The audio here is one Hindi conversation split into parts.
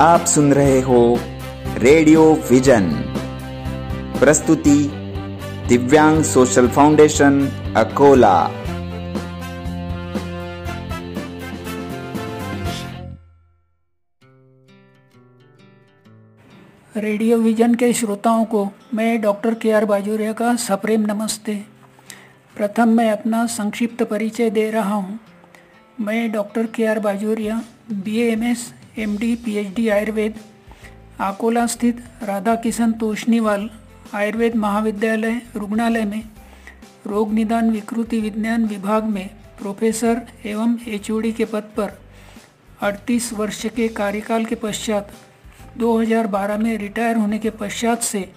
आप सुन रहे हो रेडियो विजन। प्रस्तुति दिव्यांग social foundation, Akola. Radio vision के श्रोताओं को मैं डॉक्टर के आर बाजूरिया का सप्रेम नमस्ते। प्रथम मैं अपना संक्षिप्त परिचय दे रहा हूँ। मैं doctor K R Bajuria B M S M D P H D Ayurveda Akola स्थित राधा किशन तोशनीवाल आयुर्वेद महाविद्यालय, रुग्णालय में रोग निदान विकृति विज्ञान विभाग में प्रोफेसर एवं एचओडी के पद पर 38 वर्ष के कार्यकाल के पश्चात 2012 में रिटायर होने के पश्चात से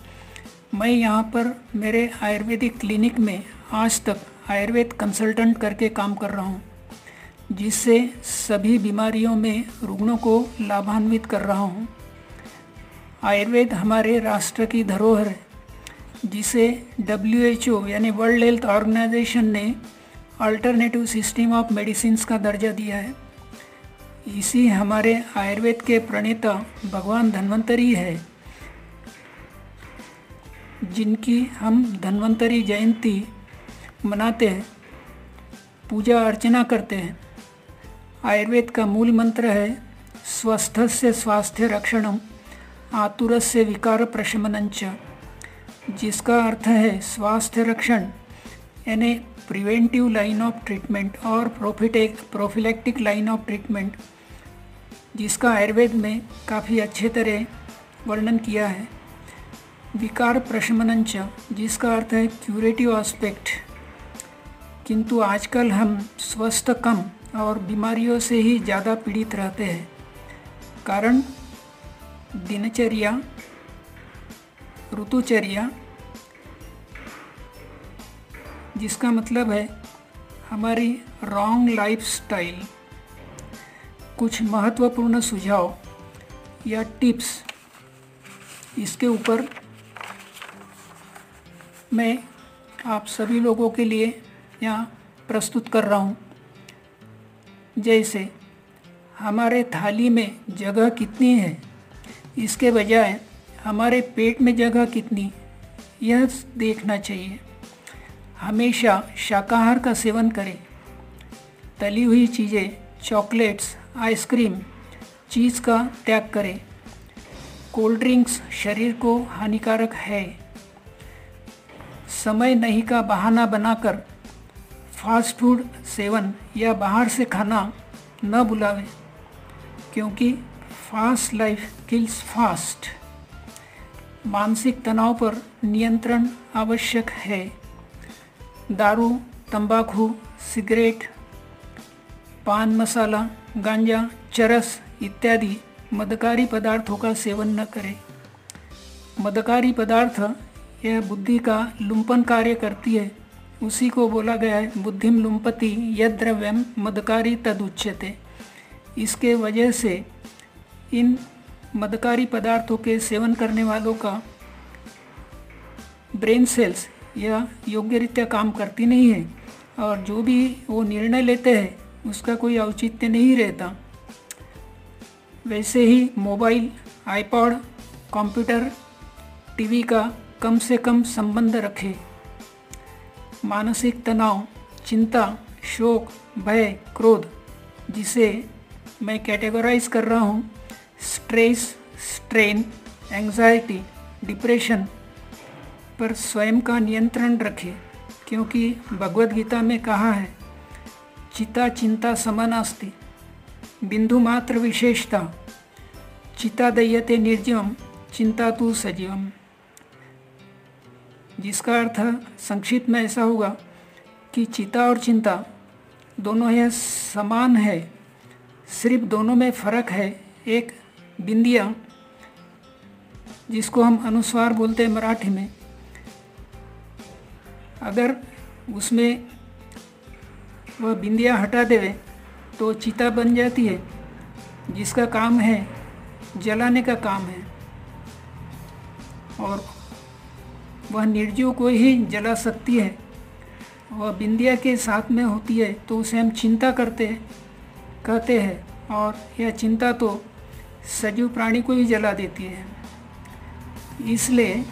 मैं यहाँ पर मेरे आयुर्वेदिक क्लिनिक में आज तक आयुर्वेद कंसल्टेंट करके काम कर रहा हूँ। जिससे सभी बीमारियों में रुग्णों को लाभान्वित कर रहा हूँ। आयुर्वेद हमारे राष्ट्र की धरोहर है, जिसे डब्ल्यू एच ओ यानी वर्ल्ड हेल्थ ऑर्गेनाइजेशन ने अल्टरनेटिव सिस्टम ऑफ़ मेडिसिन का दर्जा दिया है। इसी हमारे आयुर्वेद के प्रणेता भगवान धन्वंतरी है, जिनकी हम धन्वंतरी जयंती मनाते हैं, पूजा अर्चना करते हैं। आयुर्वेद का मूल मंत्र है स्वस्थ से स्वास्थ्य रक्षणम आतुर से विकार प्रशमनंच जिसका अर्थ है स्वास्थ्य रक्षण, यानी प्रिवेंटिव लाइन ऑफ़ ट्रीटमेंट और प्रोफिटेक प्रोफिलेक्टिक लाइन ऑफ़ ट्रीटमेंट जिसका आयुर्वेद में काफ़ी अच्छे तरह वर्णन किया है। विकार प्रशमनंच जिसका अर्थ है क्यूरेटिव एस्पेक्ट किंतु आजकल हम स्वस्थ कम और बीमारियों से ही ज़्यादा पीड़ित रहते हैं। कारण, दिनचर्या, ऋतुचर्या, जिसका मतलब है हमारी रॉन्ग लाइफ स्टाइल कुछ महत्वपूर्ण सुझाव या टिप्स इसके ऊपर मैं आप सभी लोगों के लिए यहाँ प्रस्तुत कर रहा हूँ। जैसे, हमारे थाली में जगह कितनी है? इसके बजाय, हमारे पेट में जगह कितनी? यह देखना चाहिए। हमेशा शाकाहार का सेवन करें। तली हुई चीज़ें, चॉकलेट्स, आइसक्रीम, चीज़ का त्याग करें। कोल्ड ड्रिंक्स शरीर को हानिकारक है। समय नहीं का बहाना बनाकर फास्ट फ़ूड सेवन या बाहर से खाना न बुलावे क्योंकि फास्ट लाइफ किल्स फास्ट। मानसिक तनाव पर नियंत्रण आवश्यक है। दारू, तंबाकू, सिगरेट, पान मसाला, गांजा, चरस इत्यादि मदकारी पदार्थों का सेवन न करें। मदकारी पदार्थ यह बुद्धि का लुम्पन कार्य करती है। उसी को बोला गया है बुद्धिम लुम्पति यद द्रव्यम मदकारी तदुच्यते। इसके वजह से इन मदकारी पदार्थों के सेवन करने वालों का ब्रेन सेल्स या योग्य रीत्या काम करती नहीं है, और जो भी वो निर्णय लेते हैं, उसका कोई औचित्य नहीं रहता। वैसे ही मोबाइल, आईपॉड, कंप्यूटर, टीवी का कम से कम संबंध रखें। मानसिक तनाव, चिंता, शोक, भय, क्रोध, जिसे मैं कैटेगराइज कर रहा हूँ। स्ट्रेस स्ट्रेन एंजाइटी डिप्रेशन पर स्वयं का नियंत्रण रखें, क्योंकि भगवत गीता में कहा है, चिता, चिंता समानास्ति बिंदु मात्र विशेषता। चिता दयते निर्जीवम चिंता तू सजीवम। जिसका अर्थ संक्षिप्त में ऐसा होगा कि चिता और चिंता दोनों यह समान है। सिर्फ़ दोनों में फ़र्क है। एक बिंदिया, जिसको हम अनुस्वार बोलते हैं मराठी में, अगर उसमें वह बिंदिया हटा देवे तो चिता बन जाती है, जिसका काम है, जलाने का काम है। और वह निर्जीव को ही जला सकती है वह बिंदिया के साथ में होती है तो उसे हम चिंता करते कहते हैं, और यह चिंता तो सजीव प्राणी को ही जला देती है। इसलिए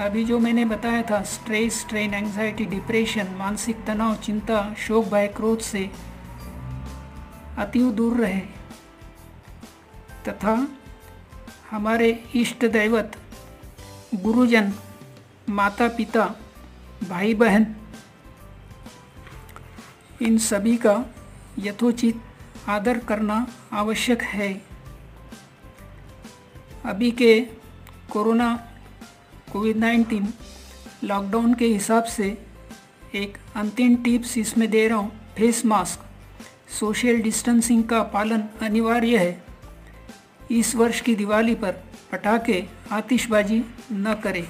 अभी जो मैंने बताया था स्ट्रेस स्ट्रेन एंजाइटी डिप्रेशन मानसिक तनाव, चिंता, शोक, भय, क्रोध से अति दूर रहे। तथा हमारे इष्ट दैवत, गुरुजन माता पिता भाई बहन इन सभी का यथोचित आदर करना आवश्यक है। अभी के कोरोना कोविड नाइन्टीन लॉकडाउन के हिसाब से एक अंतिम टिप्स इसमें दे रहा हूँ। फेस मास्क, सोशल डिस्टेंसिंग का पालन अनिवार्य है। इस वर्ष की दिवाली पर पटाखे, आतिशबाजी न करें।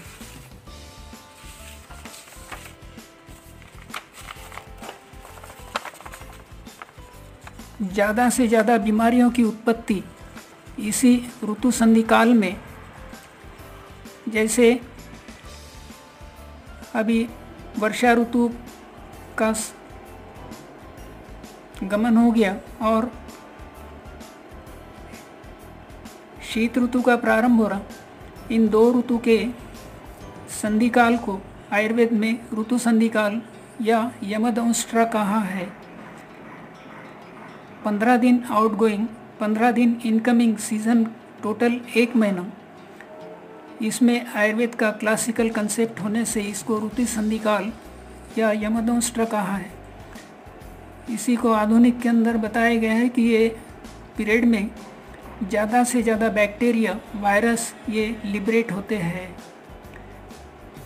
ज़्यादा से ज़्यादा बीमारियों की उत्पत्ति इसी ऋतु संधि काल में, जैसे अभी वर्षा ऋतु का गमन हो गया और शीत ऋतु का प्रारंभ हो रहा। इन दो ऋतु के संधिकाल को आयुर्वेद में ऋतु संधिकाल या यमदंष्ट्रा कहा है। पंद्रह दिन आउटगोइंग पंद्रह दिन इनकमिंग सीज़न टोटल एक महीना। इसमें आयुर्वेद का क्लासिकल कंसेप्ट होने से इसको ऋतु संधि काल या यमदंष्ट्र कहा है। इसी को आधुनिक के अंदर बताया गया है कि ये पीरियड में ज़्यादा से ज़्यादा बैक्टीरिया, वायरस ये लिबरेट होते हैं।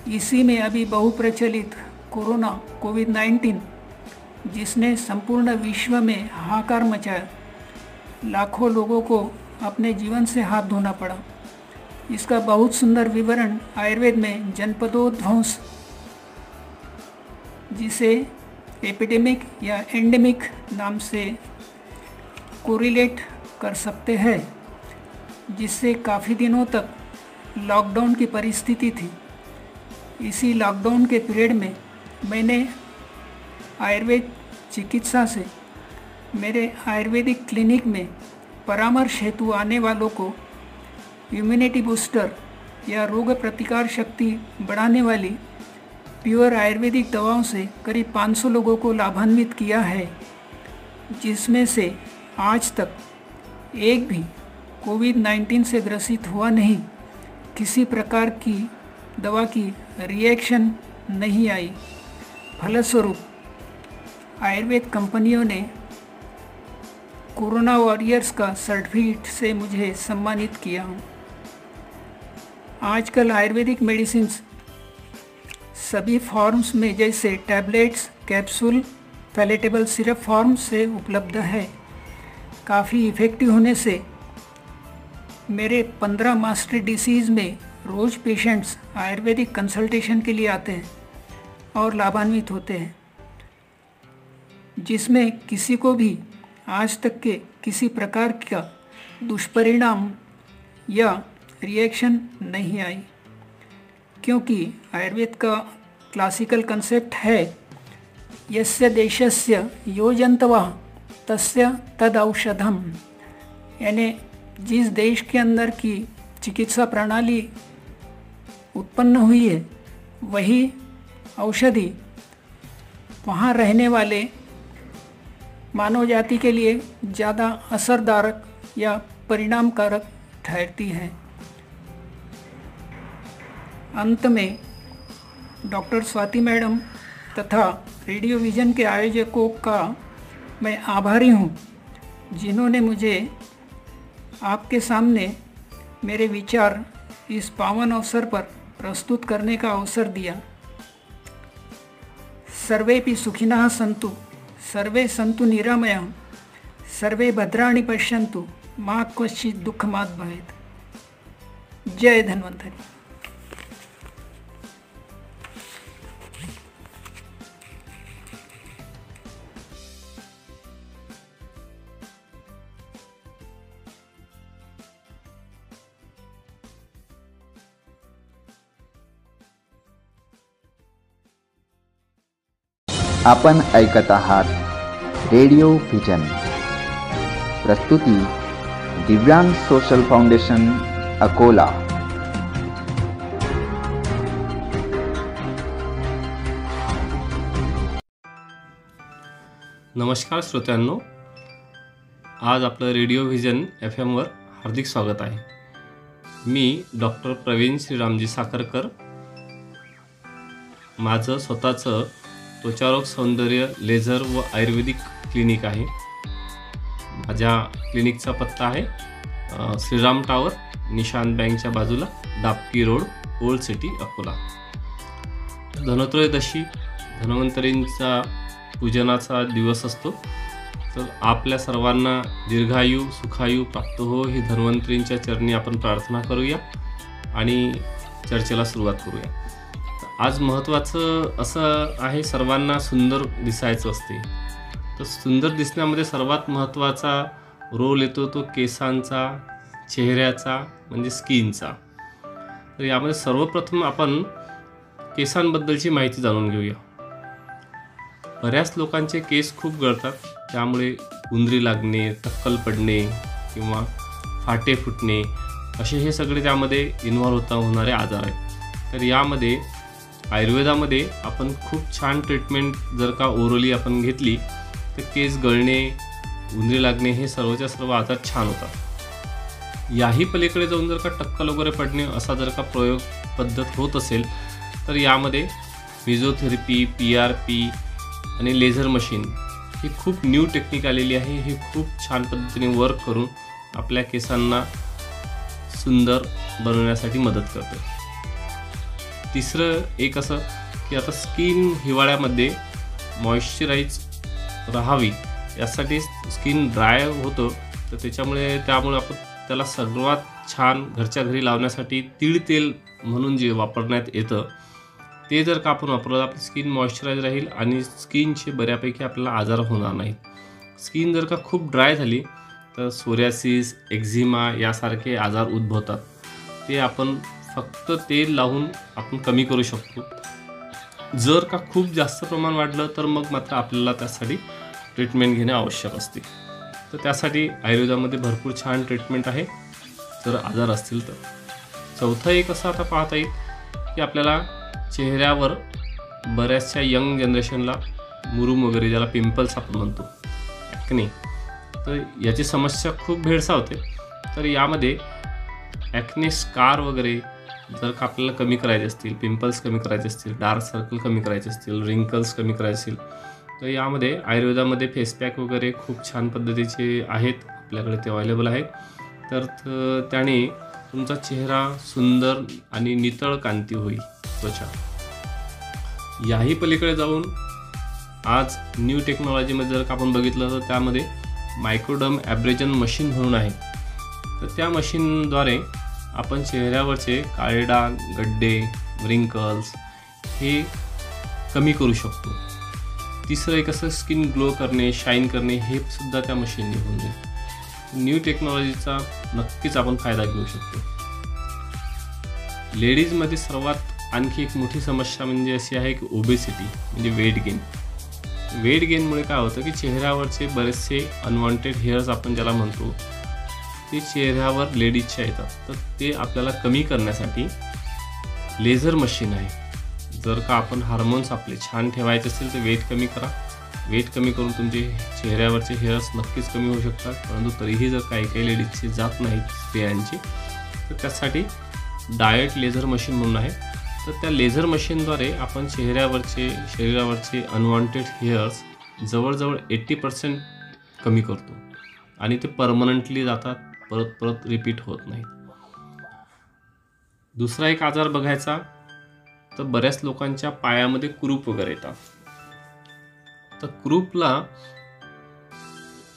इसी में अभी बहुप्रचलित कोरोना, कोविड नाइन्टीन जिसने संपूर्ण विश्व में हाहाकार मचाया। लाखों लोगों को अपने जीवन से हाथ धोना पड़ा। इसका बहुत सुंदर विवरण आयुर्वेद में जनपदोध्वंस, जिसे एपिडेमिक या एंडेमिक नाम से कोरिलेट कर सकते हैं, जिससे काफ़ी दिनों तक लॉकडाउन की परिस्थिति थी। इसी लॉकडाउन के पीरियड में मैंने आयुर्वेद चिकित्सा से मेरे आयुर्वेदिक क्लिनिक में परामर्श हेतु आने वालों को इम्यूनिटी बूस्टर या रोग प्रतिकार शक्ति बढ़ाने वाली प्योर आयुर्वेदिक दवाओं से करीब 500 लोगों को लाभान्वित किया है, जिसमें से आज तक एक भी कोविड 19 से ग्रसित हुआ नहीं। किसी प्रकार की दवा की रिएक्शन नहीं आई। फलस्वरूप आयुर्वेद कंपनियों ने कोरोना वॉरियर्स का सर्टिफिकेट से मुझे सम्मानित किया हूँ। आजकल आयुर्वेदिक मेडिसिन सभी फॉर्म्स में जैसे tablets, capsule, palatable syrup form से उपलब्ध है। काफ़ी इफ़ेक्टिव होने से मेरे पंद्रह मास्टर डिसीज़ में रोज़ पेशेंट्स आयुर्वेदिक कंसल्टेशन के लिए आते हैं और लाभान्वित होते हैं। जिसमें किसी को भी आज तक के किसी प्रकार का दुष्परिणाम या रिएक्शन नहीं आई। क्योंकि आयुर्वेद का क्लासिकल कंसेप्ट है, यस्य देशस्य योजंतवा तस्य तद औषधम यानी जिस देश के अंदर की चिकित्सा प्रणाली उत्पन्न हुई है, वही औषधि वहाँ रहने वाले मानव जाति के लिए ज़्यादा असरदारक या परिणामकारक ठहरती है। अंत में, डॉक्टर स्वाति मैडम तथा रेडियो विज़न के आयोजकों का मैं आभारी हूँ, जिन्होंने मुझे आपके सामने मेरे विचार इस पावन अवसर पर प्रस्तुत करने का अवसर दिया। सर्वे भी सुखिनः सन्तु। सर्वे सन्तु निरामय, सर्वे भद्राणि पश्यन्तु, माँ क्वचित दुःखमात् भवेत्। जय धन्वंतरी आपण ऐकत आहात रेडिओ व्हिजन प्रस्तुती दिव्यांग सोशल फाउंडेशन अकोला. नमस्कार श्रोत्यांनो. आज आपलं रेडिओ व्हिजन एफ एमवर हार्दिक स्वागत आहे. मी डॉक्टर प्रवीण श्रीरामजी साखरकर. माझं स्वतःचं त्वचारोग सौंदर्य लेझर व आयुर्वेदिक क्लिनिक आहे. माझ्या क्लिनिकचा पत्ता आहे श्रीराम टावर निशान बँकच्या बाजूला Dapki road old city Akola. Dhanatrayodashi धन्वंतरींचा पूजनाचा दिवस असतो. तर आपल्या सर्वांना दीर्घायू सुखायू प्राप्त हो ही धन्वंतरींच्या चरणी आपण प्रार्थना करूया आणि चर्चेला सुरुवात करूया. आज महत्त्वाचं असं आहे सर्वांना सुंदर दिसायचं असते. तर सुंदर दिसण्यामध्ये सर्वात महत्त्वाचा रोल येतो तो केसांचा चेहऱ्याचा म्हणजे स्किनचा. तर यामध्ये सर्वप्रथम आपण केसांबद्दलची माहिती जाणून घेऊया. बऱ्याच लोकांचे केस खूप गळतात त्यामुळे उंदरी लागणे टक्कल पडणे किंवा फाटे फुटणे असे हे सगळे त्यामध्ये इन्व्हॉल्व होता होणारे आजार आहेत. तर यामध्ये आयुर्वेदामध्ये आपण खूप छान ट्रीटमेंट जर का ओरली आपण घेतली तर केस गळणे उंदरी लागणे हे सर्वच्या सर्व आजार छान होतात. याही पलीकडे जाऊन जर का टक्कल वगैरे पडणे असा जर का प्रयोग पद्धत होत असेल तर यामध्ये फिजिओथेरपी पी आर पी आणि लेझर मशीन ही खूप न्यू टेक्निक आलेली आहे. ही खूप छान पद्धतीने वर्क करून आपल्या केसांना सुंदर बनवण्यासाठी मदत करते. तिसरं एक असं की आता स्किन हिवाळ्यामध्ये मॉइश्चराईज राहावी. यासाठी स्किन ड्राय होतं तर त्याच्यामुळे त्यामुळे आपण त्याला सर्वात छान घरच्या घरी लावण्यासाठी तीळ तेल म्हणून जे वापरण्यात येतं ते जर का आपण वापरलं आपली स्किन मॉइश्चराईज राहील आणि स्किनचे बऱ्यापैकी आपल्याला आजार होणार नाहीत. स्किन जर का खूप ड्राय झाली तर सोऱ्यासिस एक्झिमा यासारखे आजार उद्भवतात. ते आपण फक्त तेल लावून आपण कमी करू शकतो. जर का खूप जास्त प्रमाण वाढलं तर मग मात्र आपल्याला त्यासाठी ट्रीटमेंट घेणे आवश्यक असते. तर त्यासाठी आयुर्वेदामध्ये भरपूर छान ट्रीटमेंट आहे. जर आजार असतील तर. चौथं एक असं आता पाहता येईल की आपल्याला चेहऱ्यावर बऱ्याचशा यंग जनरेशनला मुरुम वगैरे ज्याला पिंपल्स आपण म्हणतो की नाही? तर याची समस्या खूप भेडसावते. तर यामध्ये ॲक्ने स्कार वगैरे जर का आपल्याला कमी करायचे असतील पिंपल्स कमी करायचे असतील डार्क सर्कल कमी करायचे असतील रिंकल्स कमी करायचे असतील तर यामध्ये आयुर्वेदामध्ये फेसपॅक वगैरे खूप छान पद्धतीचे आहेत आपल्याकडे ते अवेलेबल आहेत. तर त्याने तुमचा चेहरा सुंदर आणि नितळ कांती होईल त्वचा. याही पलीकडे जाऊन आज न्यू टेक्नॉलॉजीमध्ये जर का आपण बघितलं तर त्यामध्ये मायक्रोडम ॲब्रेजन मशीन म्हणून आहे. तर त्या मशीनद्वारे आपण चेहऱ्यावरचे काळे डाग गड्डे रिंकल्स हे कमी करू शकतो. तिसरं एक असं स्किन ग्लो करणे शाईन करणे हे सुद्धा त्या मशीनने होऊन जाईल. न्यू टेक्नॉलॉजीचा नक्कीच आपण फायदा घेऊ शकतो. लेडीजमध्ये सर्वात आणखी एक मोठी समस्या म्हणजे अशी आहे की ओबेसिटी म्हणजे वेट गेन वेट गेनमुळे काय होतं की चेहऱ्यावरचे बरेचसे अनवॉन्टेड हेअर्स आपण ज्याला म्हणतो ते चेहऱ्यावर लेडीजच्या येतात तर ते आपल्याला कमी करण्यासाठी लेझर मशीन आहे. जर का आपण हार्मोन्स आपले छान ठेवायचे असेल तर वेट कमी करा. वेट कमी करून तुमचे चेहऱ्यावरचे हेअर्स नक्कीच कमी होऊ शकतात. परंतु तरीही जर काही काही लेडीजचे जात नाहीत स्त्रियांची तर त्यासाठी डायट लेझर मशीन म्हणून आहे. तर त्या लेझर मशीनद्वारे आपण चेहऱ्यावरचे शरीरावरचे अनवॉन्टेड हेअर्स जवळजवळ एट्टी पर्सेंट कमी करतो. आणि ते परमनंटली जातात. परत परत रिपीट होत नाहीत. दुसरा एक आजार बघायचा तर बऱ्याच लोकांच्या पायामध्ये कुरूप वगैरे येतात. तर कुरूपला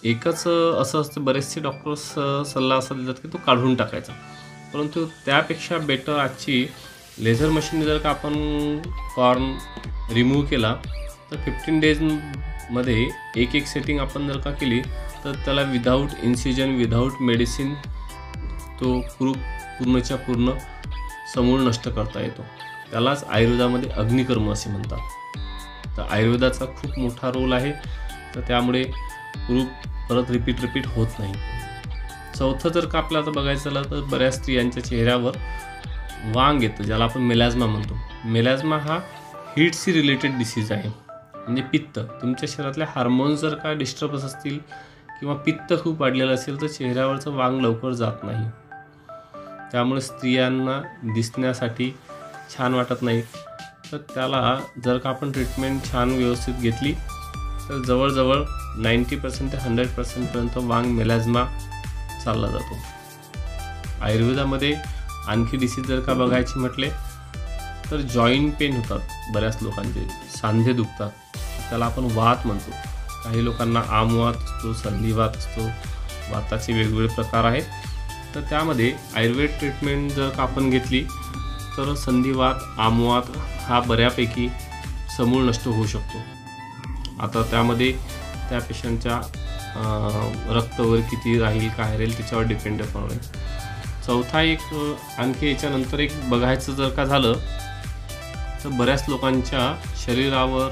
एकच असं असतं बरेचसे डॉक्टर्स सल्ला असा देतात की तो काढून टाकायचा. परंतु त्यापेक्षा बेटर आजची लेझर मशीनने जर का आपण कॉर्न रिमूव्ह केला तर फिफ्टीन डेज मध्ये एक एक सेटिंग आपण जर का केली तर त्याला विदाऊट इन्सिजन विदाऊट मेडिसिन तो कुरूप पूर्णच्या पूर्ण समूळ नष्ट करता येतो. त्यालाच आयुर्वेदामध्ये अग्निकर्म असे म्हणतात. तर आयुर्वेदाचा खूप मोठा रोल आहे. तर त्यामुळे कुरूप परत रिपीट रिपीट होत नाही. चौथं जर का आपल्याला आता बघायचं झालं तर बऱ्याच स्त्रियांच्या चेहऱ्यावर वांग येतं ज्याला आपण मेलॅझमा म्हणतो. मेलॅझमा हा हीटशी रिलेटेड डिसीज आहे. म्हणजे पित्त. तुमच्या शरीरातल्या हार्मोन्स जर का डिस्टर्बन्स असतील किंवा पित्त खूप वाढलेलं असेल तर चेहऱ्यावरचं वांग लवकर जात नाही. त्यामुळे स्त्रियांना दिसण्यासाठी छान वाटत नाही. तर त्याला जर का आपण ट्रीटमेंट छान व्यवस्थित घेतली तर जवळजवळ नाईंटी पर्सेंट ते हंड्रेड पर्सेंटपर्यंत वांग मेलॅझमा चालला जातो. आयुर्वेदामध्ये आणखी डिसीज जर का बघायची म्हटले तर जॉईंट पेन होतात बऱ्याच लोकांचे. सांधे दुखतात. त्याला आपण वात म्हणतो. काही लोकांना आमवात असतो संधिवात असतो. वाताचे वेगवेगळे प्रकार आहेत. तर त्यामध्ये आयुर्वेद ट्रीटमेंट जर का आपण घेतली तर संधिवात आमवात हा बऱ्यापैकी समूळ नष्ट होऊ शकतो. आता त्यामध्ये त्या पेशंटच्या रक्त वगैरे किती राहील काय राहील त्याच्यावर डिपेंड आहे. चौथा एक आणखी याच्यानंतर एक बघायचं जर का झालं तर बऱ्याच लोकांच्या शरीरावर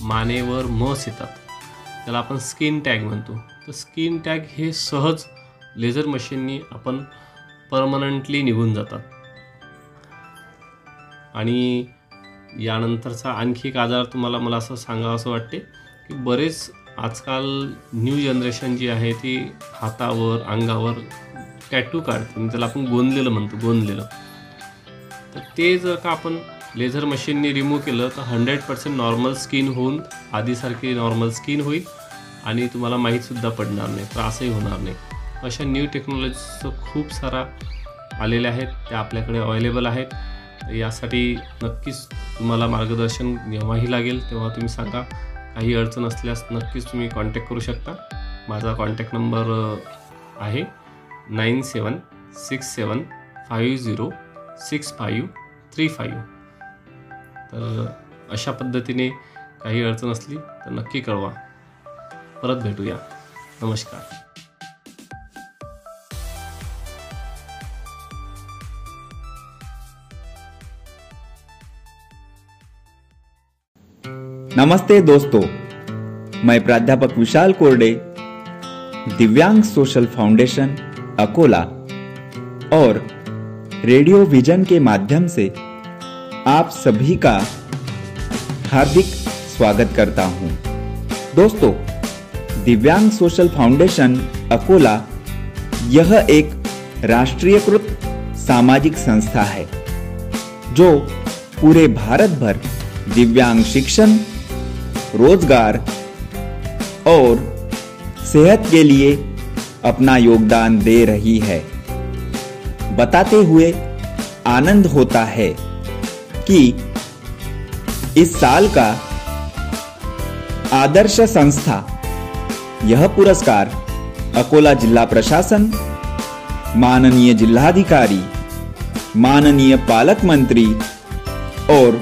मानेवर मस येतात. त्याला आपण स्किन टॅग म्हणतो. तर स्किन टॅग हे सहज लेझर मशीननी आपण परमनंटली निघून जातात. आणि यानंतरचा आणखी एक आजार तुम्हाला मला असं सांगावं असं वाटते की बरेच आजकाल न्यू जनरेशन जी आहे ती हातावर अंगावर टॅटू काढते त्याला आपण गोंदलेलं म्हणतो गोंदलेलं. तर ते जर का आपण लेझर मशीननी रिमूव्ह केलं तर हंड्रेड पर्सेंट नॉर्मल स्किन होऊन आधीसारखी नॉर्मल स्किन होईल आणि तुम्हाला माहीतसुद्धा पडणार नाही त्रासही होणार नाही. अशा न्यू टेक्नॉलॉजीचं खूप सारा आलेल्या आहेत त्या आपल्याकडे अवेलेबल आहेत. यासाठी नक्कीच तुम्हाला मार्गदर्शन जेव्हाही लागेल तेव्हा तुम्ही सांगा. काही अडचण असल्यास नक्कीच तुम्ही कॉन्टॅक्ट करू शकता. माझा कॉन्टॅक्ट नंबर आहे nine seven six seven five zero six five three five तर अशा पद्धतीने काही अडचण असली तर नक्की कळवा. परत भेटूया. नमस्कार. नमस्ते दोस्तों. मैं प्राध्यापक विशाल कोरडे, दिव्यांग सोशल फाउंडेशन अकोला और रेडियो विजन के माध्यम से आप सभी का हार्दिक स्वागत करता हूँ। दोस्तों, दिव्यांग सोशल फाउंडेशन अकोला यह एक राष्ट्रीयकृत सामाजिक संस्था है, जो पूरे भारत भर दिव्यांग शिक्षण, रोज़गार और सेहत के लिए अपना योगदान दे रही है। बताते हुए आनंद होता है। कि इस साल का आदर्श संस्था, यह पुरस्कार अकोला जिला प्रशासन, माननीय जिलाधिकारी, माननीय पालक मंत्री और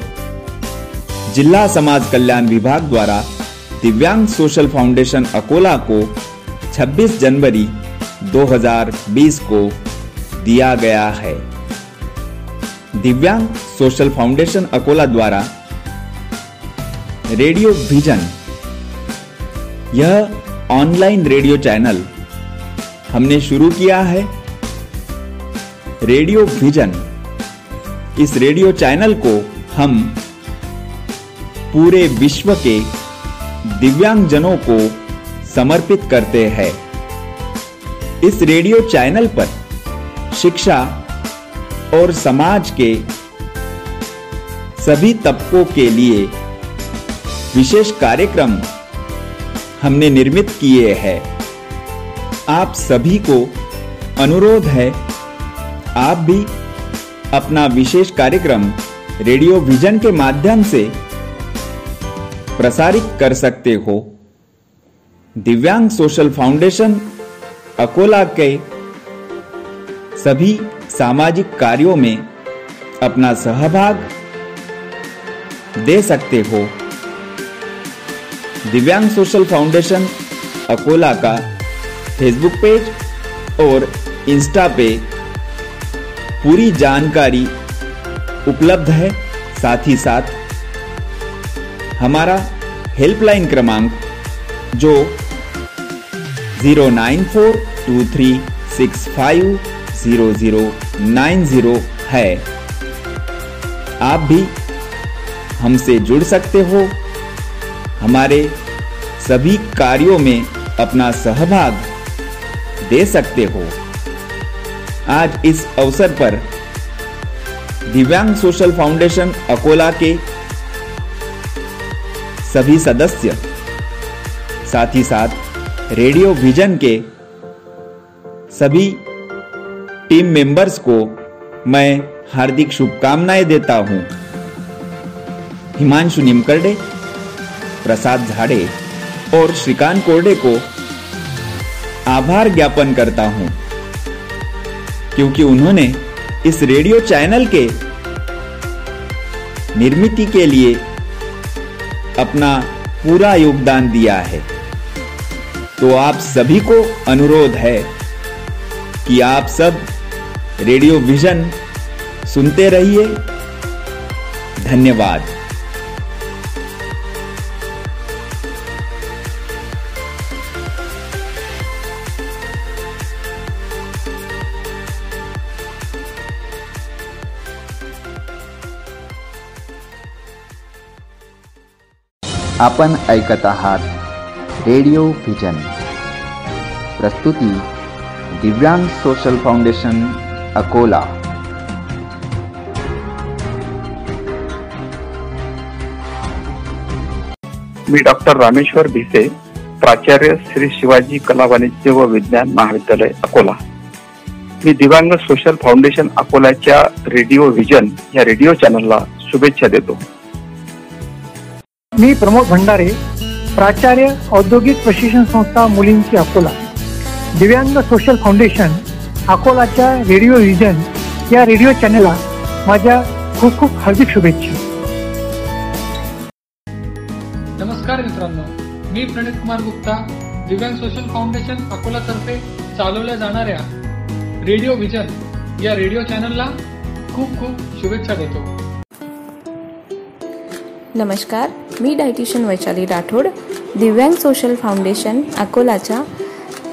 जिला समाज कल्याण विभाग द्वारा दिव्यांग सोशल फाउंडेशन अकोला को 26 जनवरी 2020 को दिया गया है। दिव्यांग सोशल फाउंडेशन अकोला द्वारा रेडियो विजन। यह ऑनलाइन रेडियो चैनल हमने शुरू किया है। Radio vision. इस रेडियो चैनल को हम पूरे विश्व के दिव्यांगजनों को समर्पित करते हैं। इस रेडियो चैनल पर शिक्षा और समाज के सभी तबकों के लिए विशेष कार्यक्रम हमने निर्मित किए हैं। आप सभी को अनुरोध है, आप भी अपना विशेष कार्यक्रम रेडियो विजन के माध्यम से प्रसारित कर सकते हो। दिव्यांग सोशल फाउंडेशन अकोला के सभी सामाजिक कार्यों में अपना सहभाग दे सकते हो। दिव्यांग सोशल फाउंडेशन अकोला का फेसबुक पेज और इंस्टा पे पूरी जानकारी उपलब्ध है। साथ ही साथ हमारा हेल्पलाइन क्रमांक जो zero nine four two three six five zero zero nine zero है। आप भी हमसे जुड़ सकते हो। हमारे सभी कार्यों में अपना सहभाग दे सकते हो। आज इस अवसर पर दिव्यांग सोशल फाउंडेशन अकोला के सभी सदस्य, साथ ही साथ रेडियो विजन के सभी टीम मेंबर्स को मैं हार्दिक शुभकामनाएँ देता हूँ। हिमांशु निमकरडे, प्रसाद झाड़े और श्रीकांत कोरडे को आभार ज्ञापन करता हूँ, क्योंकि उन्होंने इस रेडियो चैनल के निर्मिति के लिए अपना पूरा योगदान दिया है। तो आप सभी को अनुरोध है कि आप सब रेडियो विजन सुनते रहिए। धन्यवाद। आपण ऐकत आहात रेडिओ व्हिजन प्रस्तुती दिव्यांग सोशल फाउंडेशन अकोला. मी डॉक्टर रामेश्वर भिसे प्राचार्य श्री शिवाजी कला वाणिज्य व विज्ञान महाविद्यालय अकोला. मी दिव्यांग सोशल फाउंडेशन अकोल्याच्या रेडिओ व्हिजन या रेडिओ चॅनलला शुभेच्छा देतो. मी प्रमोद भंडारे प्राचार्य औद्योगिक प्रशिक्षण संस्था मुलींची अकोला. दिव्यांग सोशल फाउंडेशन अकोलाच्या रेडिओ व्हिजन या रेडिओ चॅनलला माझ्या खूप खूप हार्दिक शुभेच्छा. नमस्कार मित्रांनो मी प्रणित कुमार गुप्ता दिव्यांग सोशल फाउंडेशन अकोलातर्फे चालवल्या जाणाऱ्या रेडिओ व्हिजन या रेडिओ चॅनलला खूप खूप शुभेच्छा देतो. नमस्कार मी डायटिशियन वैशाली राठोड दिव्यांग सोशल फाउंडेशन अकोलाच्या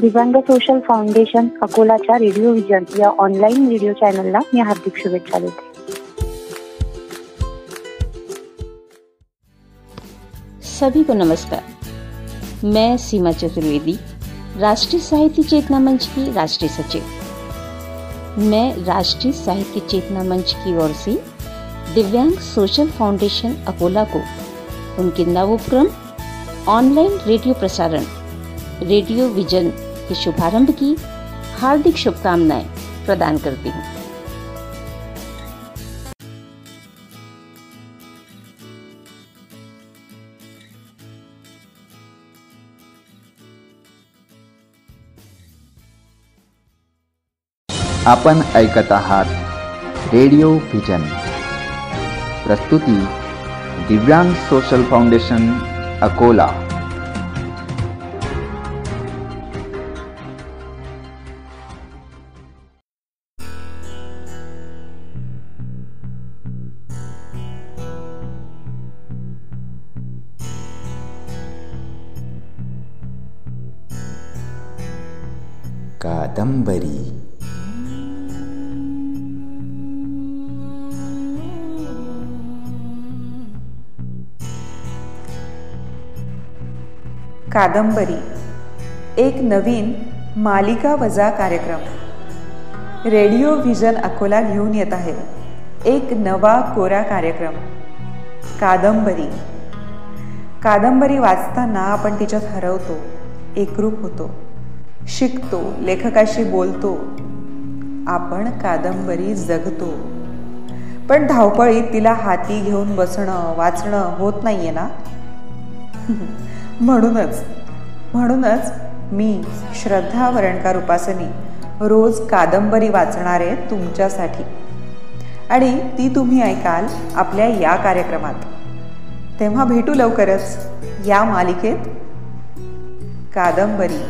दिव्यांग सोशल फाउंडेशन अकोलाच्या रेडिओ विजन या ऑनलाईन रेडिओ चॅनलला मी हार्दिक शुभेच्छा देते. सभी को नमस्कार। मैं सीमा चतुर्वेदी, राष्ट्रीय साहित्य चेतना मंच की राष्ट्रीय सचिव। मैं राष्ट्रीय साहित्य चेतना मंच की ओर से दिव्यांग सोशल फाउंडेशन अकोला को उनके नवोपक्रम ऑनलाइन रेडियो प्रसारण रेडियो विजन के शुभारंभ की हार्दिक शुभकामनाएँ प्रदान करती हूँ। आपण ऐकत आहात रेडिओ व्हिजन प्रस्तुती दिव्यांग सोशल फाउंडेशन अकोला. कादंबरी. कादंबरी एक नवीन मालिका वजा कार्यक्रम. रेडिओ व्हिजन अकोला घेऊन येत आहे. एक नवा कोरा कार्यक्रम. कादंबरी. कादंबरी वाचताना आपण तिच्यात हरवतो एकरूप होतो. शिकतो लेखकाशी बोलतो आपण कादंबरी जगतो. पण धावपळीत तिला हाती घेऊन बसणं वाचणं होत नाहीये ना? म्हणूनच म्हणूनच मी श्रद्धा वरणकार उपासनी रोज कादंबरी वाचणारे तुमच्यासाठी. आणि ती तुम्ही ऐकाल आपल्या या कार्यक्रमात. तेव्हा भेटू लवकरच या मालिकेत. कादंबरी.